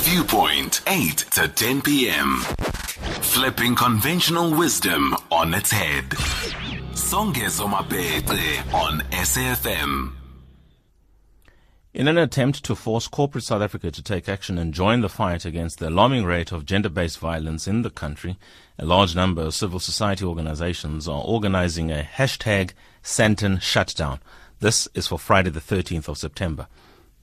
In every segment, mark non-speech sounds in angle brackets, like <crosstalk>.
Viewpoint, 8 to 10 p.m. Flipping conventional wisdom on its head. Songezo Mabece on SAFM. In an attempt to force corporate South Africa to take action and join the fight against the alarming rate of gender-based violence in the country, a large number of civil society organizations are organizing a hashtag Sandton shutdown. This is for Friday the 13th of September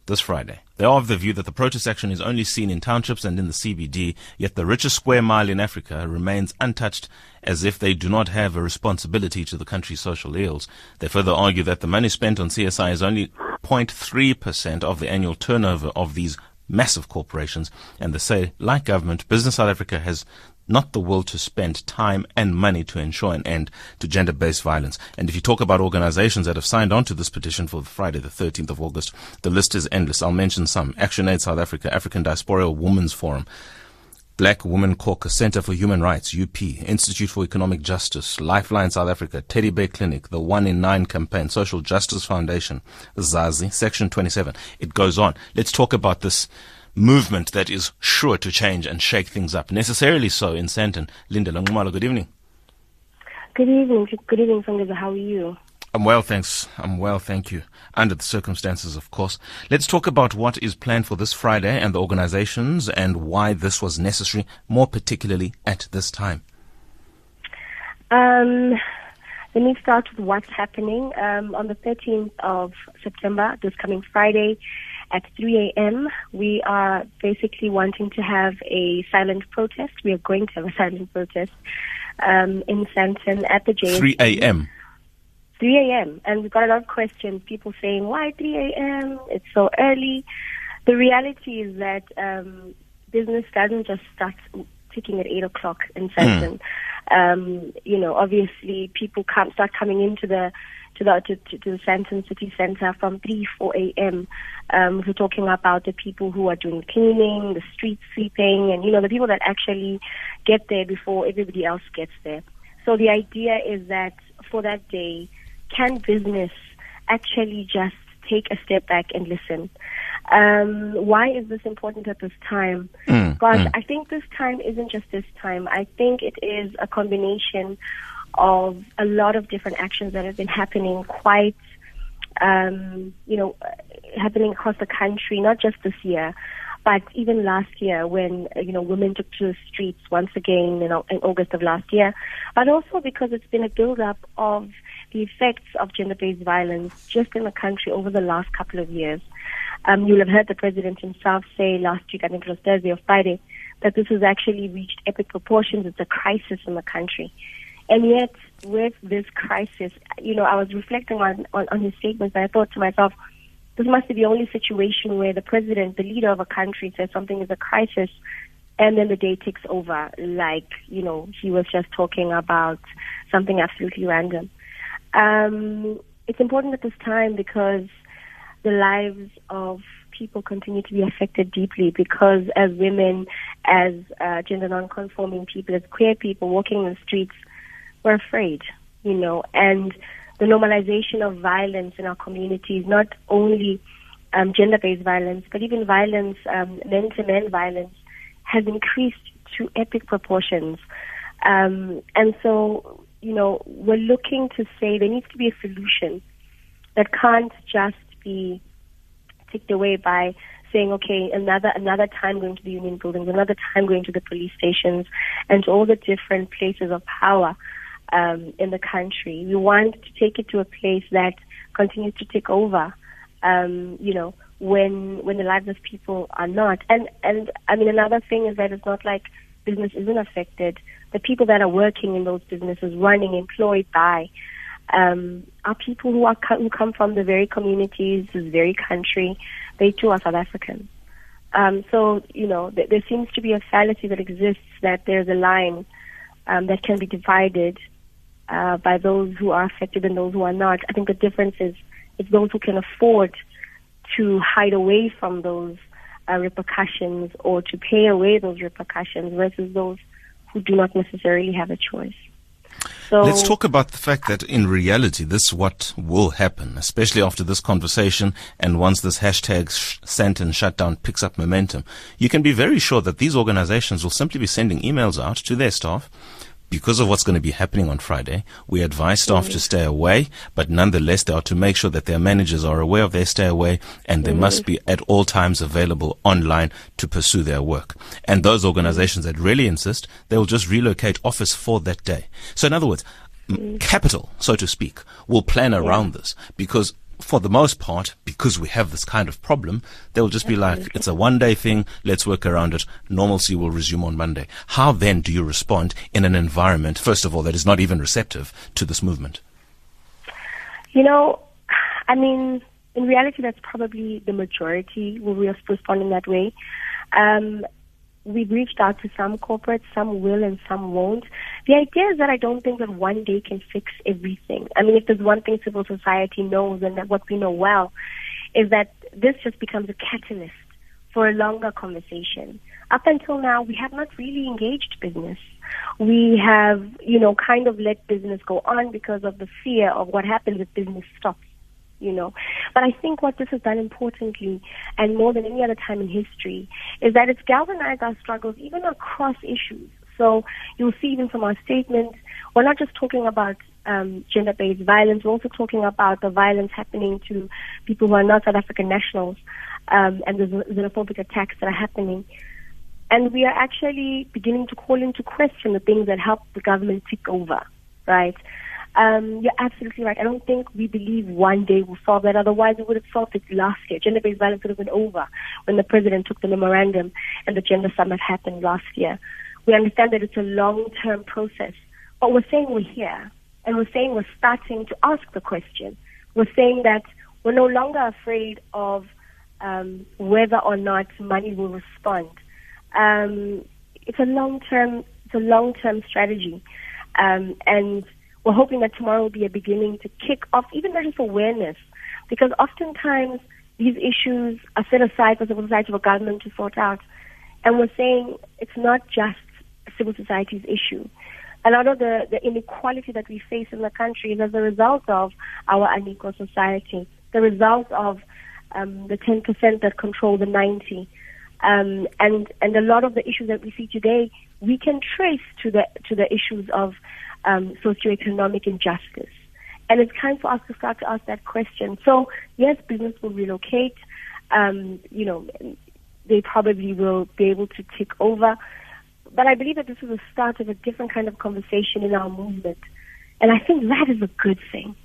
this Friday. They are of the view that the protest action is only seen in townships and in the CBD, yet the richest square mile in Africa remains untouched as if they do not have a responsibility to the country's social ills. They further argue that the money spent on CSI is only 0.3% of the annual turnover of these massive corporations, and they say, like government, Business South Africa has not the will to spend time and money to ensure an end to gender-based violence. And if you talk about organizations that have signed on to this petition for Friday, the 13th of August, the list is endless. I'll mention some. Action Aid South Africa, African Diaspora Women's Forum, Black Women Caucus, Center for Human Rights, UP, Institute for Economic Justice, Lifeline South Africa, Teddy Bear Clinic, the One in Nine campaign, Social Justice Foundation, Zazi, Section 27. It goes on. Let's talk about this movement that is sure to change and shake things up, necessarily so in Sandton. Lindelwe Nxumalo, good evening. Good evening. Good evening, Songezo. How are you? I'm well, thanks. I'm well, thank you. Under the circumstances, of course. Let's talk about what is planned for this Friday and the organizations and why this was necessary, more particularly at this time. Um, let me start with what's happening. Um, on the 13th of September, this coming Friday, at 3 a.m. We are basically wanting to have a silent protest. We are going to have a silent protest um, in Sandton at the JSE. 3 a.m. 3 a.m. And we've got a lot of questions. People saying, why 3 a.m.? It's so early. The reality is that um, business doesn't just start ticking at 8 o'clock in Sandton. Mm. Um, you know, obviously people come start coming into the to the to, to, to the Sandton City Center from 3 4 a.m. Um, we're talking about the people who are doing cleaning, the street sweeping, and you know the people that actually get there before everybody else gets there. So the idea is that for that day, can business actually just take a step back and listen? Um, why is this important at this time? Mm, Gosh, mm. I think this time isn't just this time. I think it is a combination of a lot of different actions that have been happening quite, um, you know, happening across the country, not just this year, but even last year when, you know, women took to the streets once again in, in August of last year, but also because it's been a build-up of the effects of gender-based violence just in the country over the last couple of years. Um, you'll have heard the president himself say last week, I think it was Thursday or Friday, that this has actually reached epic proportions. It's a crisis in the country. And yet, with this crisis, you know, I was reflecting on, on, on his statements and I thought to myself, this must be the only situation where the president, the leader of a country, says something is a crisis and then the day takes over like, you know, he was just talking about something absolutely random. Um, it's important at this time because the lives of people continue to be affected deeply because as women, as uh, gender non-conforming people, as queer people walking in the streets, we're afraid, you know, and the normalization of violence in our communities, not only um, gender-based violence, but even violence, um, men-to-men violence, has increased to epic proportions. Um, and so, you know, we're looking to say there needs to be a solution that can't just be ticked away by saying, okay, another another time going to the union buildings, another time going to the police stations, and to all the different places of power um, in the country. We want to take it to a place that continues to take over. Um, you know, when when the lives of people are not. And and I mean, another thing is that it's not like business isn't affected. The people that are working in those businesses, running, employed by, um, are people who are who come from the very communities, this very country. They too are South Africans. Um, so you know, th- there seems to be a fallacy that exists that there's a line um, that can be divided uh, by those who are affected and those who are not. I think the difference is it's those who can afford to hide away from those uh, repercussions or to pay away those repercussions versus those who do not necessarily have a choice. So Let's talk about the fact that in reality, this is what will happen, especially after this conversation and once this hashtag sh- Sandton shut down picks up momentum. You can be very sure that these organizations will simply be sending emails out to their staff because of what's going to be happening on Friday, we advise staff to mm. stay away, but nonetheless, they are to make sure that their managers are aware of their stay away and they must mm. be at all times available online to pursue their work. And those organizations that really insist, they will just relocate office for that day. So in other words, m- mm. capital, so to speak, will plan around this because for the most part, because we have this kind of problem, they'll just be like, it's a one day thing, let's work around it. Normalcy will resume on Monday. How then do you respond in an environment, first of all, that is not even receptive to this movement? You know, I mean, in reality, that's probably the majority will be responding that way. Um, we've reached out to some corporates, some will and some won't. The idea is that I don't think that one day can fix everything. I mean, if there's one thing civil society knows and that what we know well is that this just becomes a catalyst for a longer conversation. Up until now, we have not really engaged business. We have, you know, kind of let business go on because of the fear of what happens if business stops you know. But I think what this has done importantly, and more than any other time in history, is that it's galvanized our struggles even across issues. So you'll see even from our statements, we're not just talking about um, gender-based violence, we're also talking about the violence happening to people who are not South African nationals um, and the xenophobic attacks that are happening. And we are actually beginning to call into question the things that help the government take over, right? Um, you're absolutely right. I don't think we believe one day we'll solve that. Otherwise, we would have solved it last year. Gender-based violence would have been over when the president took the memorandum and the gender summit happened last year. We understand that it's a long-term process, but we're saying we're here, and we're saying we're starting to ask the question. We're saying that we're no longer afraid of um, whether or not money will respond. Um, it's a long-term, it's a long-term strategy, um, and we're hoping that tomorrow will be a beginning to kick off even just awareness, because oftentimes these issues are set aside for civil society or government to sort out, and we're saying it's not just civil society's issue. A lot of the, the inequality that we face in the country is as a result of our unequal society, the result of um, the 10% that control the 90. Um, and and a lot of the issues that we see today, we can trace to the to the issues of um, socioeconomic injustice. And it's time for us to start to ask that question. So, yes, business will relocate. Um, you know, they probably will be able to take over. But I believe that this is the start of a different kind of conversation in our movement. And I think that is a good thing.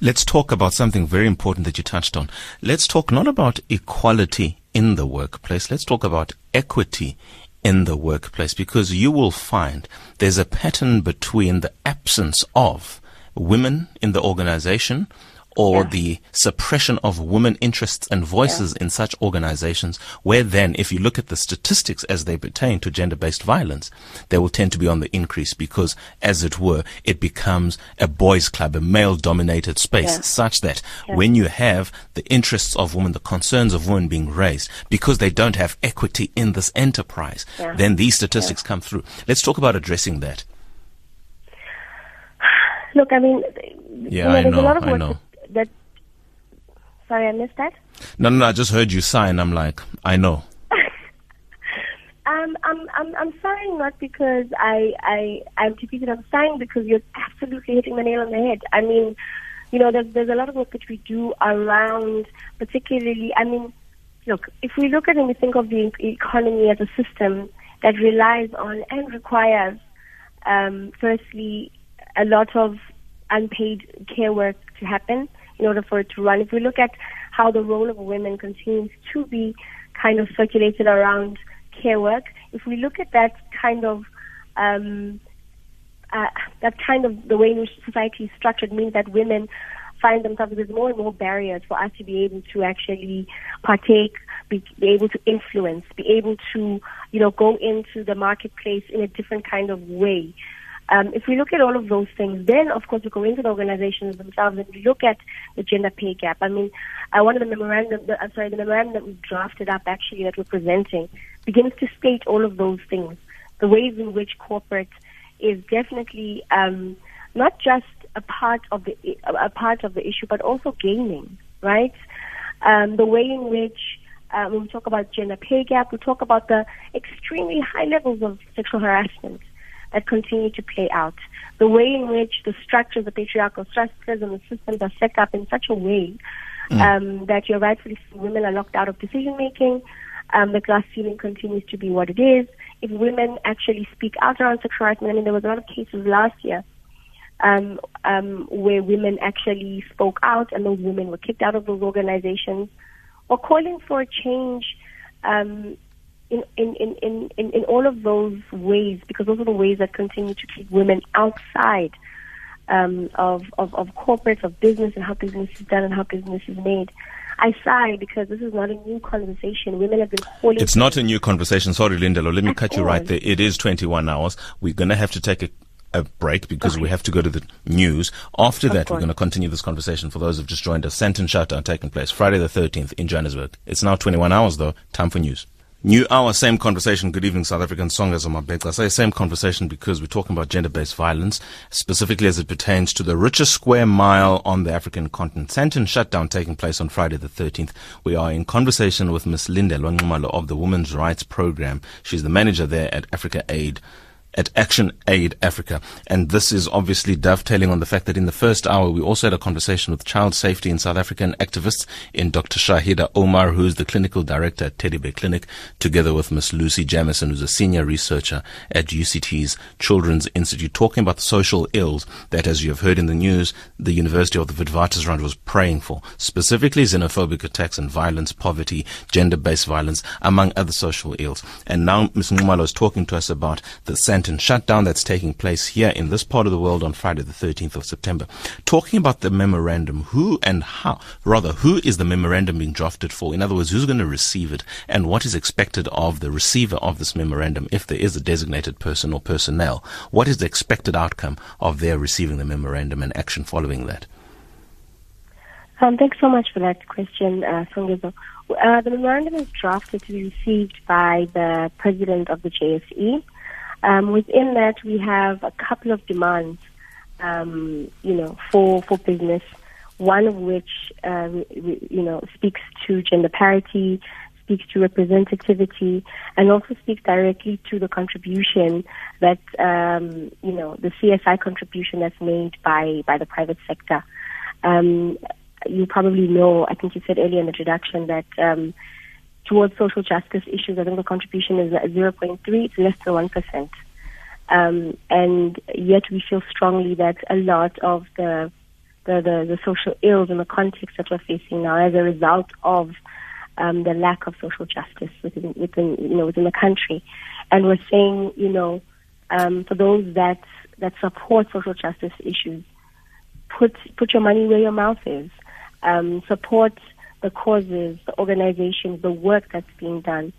Let's talk about something very important that you touched on. Let's talk not about equality in the workplace. Let's talk about equity in the workplace because you will find there's a pattern between the absence of women in the organization or Yeah. the suppression of women interests and voices in such organizations where then if you look at the statistics as they pertain to gender-based violence they will tend to be on the increase because as it were it becomes a boys club a male dominated space Yeah. such that Yeah. when you have the interests of women the concerns of women being raised because they don't have equity in this enterprise Yeah. then these statistics come through let's talk about addressing that <sighs> Look, I mean, Yeah, you know, I there's know, a lot of I work know. That. Sorry, I missed that. no no no i just heard you sigh and i'm like i know <laughs> Um, I'm, I'm, I'm sighing not because I, I, I'm defeated. I'm sighing because you're absolutely hitting the nail on the head. I mean, you know, there's, there's a lot of work that we do around, particularly, I mean, look, if we look at and we think of the economy as a system that relies on and requires, um, firstly, a lot of unpaid care work to happen in order for it to run. If we look at how the role of women continues to be kind of circulated around care work, if we look at that kind of um, uh, that kind of the way in which society is structured means that women find themselves there's more and more barriers for us to be able to actually partake, be, be able to influence, be able to you know go into the marketplace in a different kind of way. Um, if we look at all of those things, then of course we go into the organizations themselves and we look at the gender pay gap. I mean, uh, one of the memorandum, the, I'm sorry, the memorandum that we've drafted up actually that we're presenting begins to state all of those things, the ways in which corporate is definitely um, not just a part of the a part of the issue, but also gaming, right? Um, the way in which uh, when we talk about gender pay gap, we talk about the extremely high levels of sexual harassment that continue to play out. The way in which the structures, the patriarchal structures and the systems are set up in such a way mm. um, that you're rightfully women are locked out of decision making. Um, the glass ceiling continues to be what it is. If women actually speak out around sexual harassment, I mean, there was a lot of cases last year um, um, where women actually spoke out and those women were kicked out of those organizations or calling for a change um, in, in, in, in, in all of those ways because those are the ways that continue to keep women outside um, of, of, of corporate, of business and how business is done and how business is made. I sigh because this is not a new conversation. Women have been calling. It's not a new conversation. Sorry, Lindelwe. Let me cut you right there. It is 21 hours. We're going to have to take a a break because okay. we have to go to the news. After that, we're going to continue this conversation. For those who've just joined us, Sandton shutdown taking place Friday the 13th in Johannesburg. It's now 21 hours though. Time for news. New hour, same conversation. Good evening, South African Songezo Mabece. I say same conversation because we're talking about gender-based violence, specifically as it pertains to the richest square mile on the African continent. Sandton shutdown taking place on Friday the 13th. We are in conversation with Ms. Lindelwe Nxumalo of the Women's Rights Program. She's the manager there at Africa Aid at Action Aid Africa. And this is obviously dovetailing on the fact that in the first hour, we also had a conversation with child safety in South African activists in Dr. Shaheda Omar, who's the clinical director at Teddy Bear Clinic, together with Miss Lucy Jamieson, who's a senior researcher at UCT's Children's Institute, talking about the social ills that, as you have heard in the news, the University of the Witwatersrand was praying for, specifically xenophobic attacks and violence, poverty, gender-based violence, among other social ills. And now Ms. Nxumalo is talking to us about the Sandton shutdown that's taking place here in this part of the world on Friday, the 13th of September. Talking about the memorandum, who and how, rather, who is the memorandum being drafted for? In other words, who's going to receive it and what is expected of the receiver of this memorandum if there is a designated person or personnel? What is the expected outcome of their receiving the memorandum and action following that? Um, thanks so much for that question, uh, Uh, the memorandum is drafted to be received by the president of the JSE, um, within that, we have a couple of demands, um, you know, for for business. One of which, uh, you know, speaks to gender parity, speaks to representativity, and also speaks directly to the contribution that, um, you know, the CSI contribution that's made by by the private sector. Um, you probably know, I think you said earlier in the introduction that um, towards social justice issues, I think the contribution is at 0.3, it's less than 1%. Um, and yet we feel strongly that a lot of the, the, the, the, social ills and the context that we're facing now as a result of um, the lack of social justice within, within, you know, within the country. And we're saying, you know, um, for those that, that support social justice issues, put, put your money where your mouth is. Um, support the causes, the organizations, the work that's being done.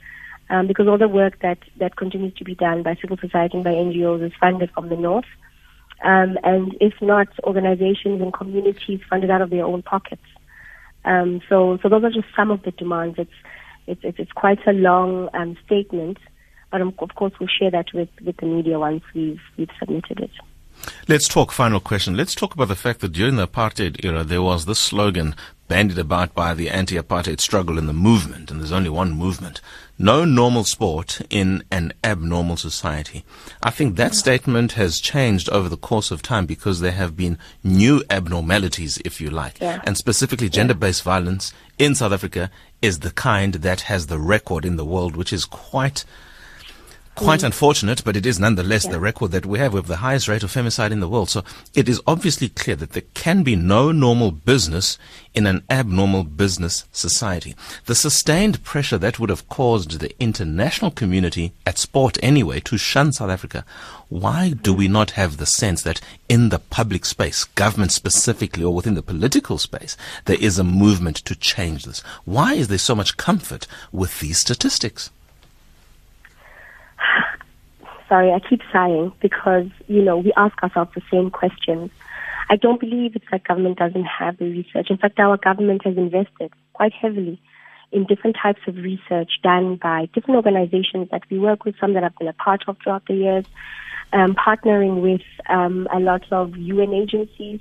Um, because all the work that, that continues to be done by civil society and by NGOs is funded from the north. Um, and if not, organizations and communities funded out of their own pockets. Um, so, so those are just some of the demands. It's, it's, it's, it's quite a long um, statement, but of course we'll share that with, with the media once we've, we've submitted it. Let's talk final question. Let's talk about the fact that during the apartheid era, there was this slogan bandied about by the anti-apartheid struggle in the movement, and there's only one movement. No normal sport in an abnormal society. I think that statement has changed over the course of time because there have been new abnormalities, if you like. Yeah. And specifically gender-based violence in South Africa is the kind that has the record in the world, which is quite Quite mm. unfortunate, but it is nonetheless yeah. the record that we have with the highest rate of femicide in the world. So it is obviously clear that there can be no normal business in an abnormal business society. The sustained pressure that would have caused the international community at sport anyway to shun South Africa. Why do we not have the sense that in the public space, government specifically, or within the political space, there is a movement to change this? Why is there so much comfort with these statistics? Sorry, I keep sighing because, you know, we ask ourselves the same questions. I don't believe it's that government doesn't have the research. In fact, our government has invested quite heavily in different types of research done by different organizations that we work with, some that I've been a part of throughout the years. um, partnering with um, a lot of UN agencies,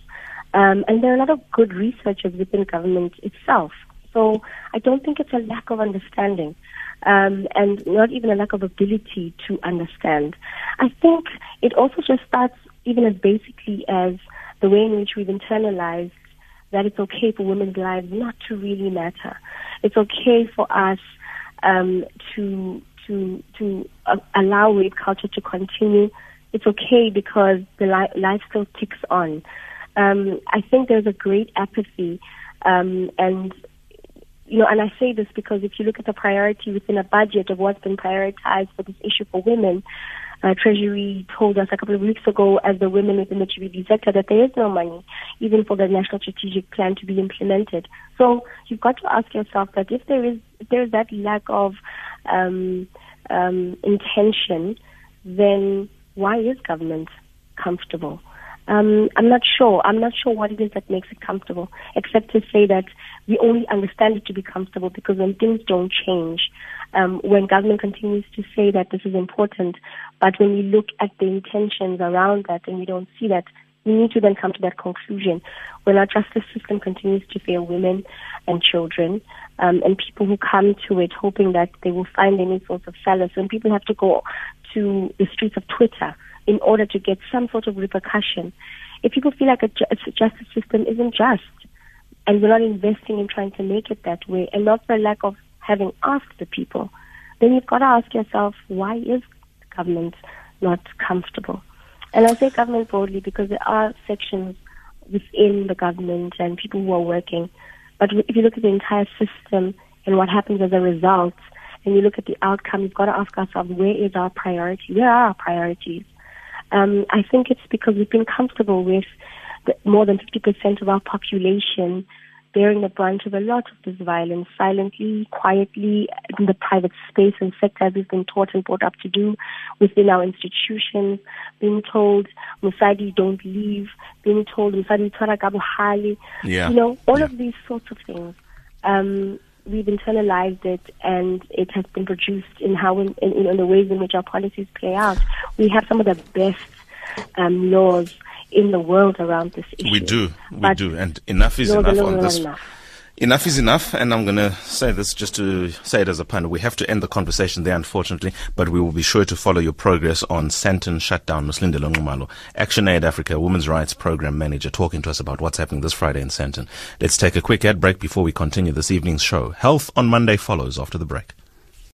um, and there are a lot of good researchers within government itself. So I don't think it's a lack of understanding. Um, and not even a lack of ability to understand. I think it also just starts even as basically as the way in which we've internalized that it's okay for women's lives not to really matter. It's okay for us um, to to to uh, allow rape culture to continue. It's okay because the li- life still ticks on. Um, I think there's a great apathy, um, and you know, and I say this because if you look at the priority within a budget of what's been prioritized for this issue for women, uh, Treasury told us a couple of weeks ago as the women within the GBV sector that there is no money even for the national strategic plan to be implemented. So you've got to ask yourself that if there is if there is that lack of um, um, intention, then why is government comfortable? Um, I'm not sure. I'm not sure what it is that makes it comfortable, except to say that we only understand it to be comfortable because when things don't change, um, when government continues to say that this is important, but when we look at the intentions around that and we don't see that, we need to then come to that conclusion. When our justice system continues to fail women and children, um, and people who come to it hoping that they will find any sort of solace, when people have to go to the streets of Twitter in order to get some sort of repercussion, if people feel like a, ju- a justice system isn't just, and we're not investing in trying to make it that way, and not for lack of having asked the people, then you've got to ask yourself, why is government not comfortable? And I say government broadly because there are sections within the government and people who are working. But if you look at the entire system and what happens as a result, and you look at the outcome, you've got to ask ourselves, where is our priority? Where are our priorities? Um, I think it's because we've been comfortable with more than 50% of our population bearing the brunt of a lot of this violence silently, quietly, in the private space and sector as we've been taught and brought up to do within our institutions, being told, Musadi, don't leave, being told, Musadi, Hali. Yeah. You know, all Yeah. of these sorts of things. Um, we've internalized it and it has been produced in how, in, in, in the ways in which our policies play out. We have some of the best um, laws in the world around this issue. We do, we But do, and enough is enough on this. enough. Enough is enough, and I'm going to say this just to say it as a pun. We have to end the conversation there, unfortunately, but we will be sure to follow your progress on Sandton shutdown. Muslinde Nxumalo, Action Aid Africa Women's Rights Program Manager, talking to us about what's happening this Friday in Sandton. Let's take a quick ad break before we continue this evening's show. Health on Monday follows after the break.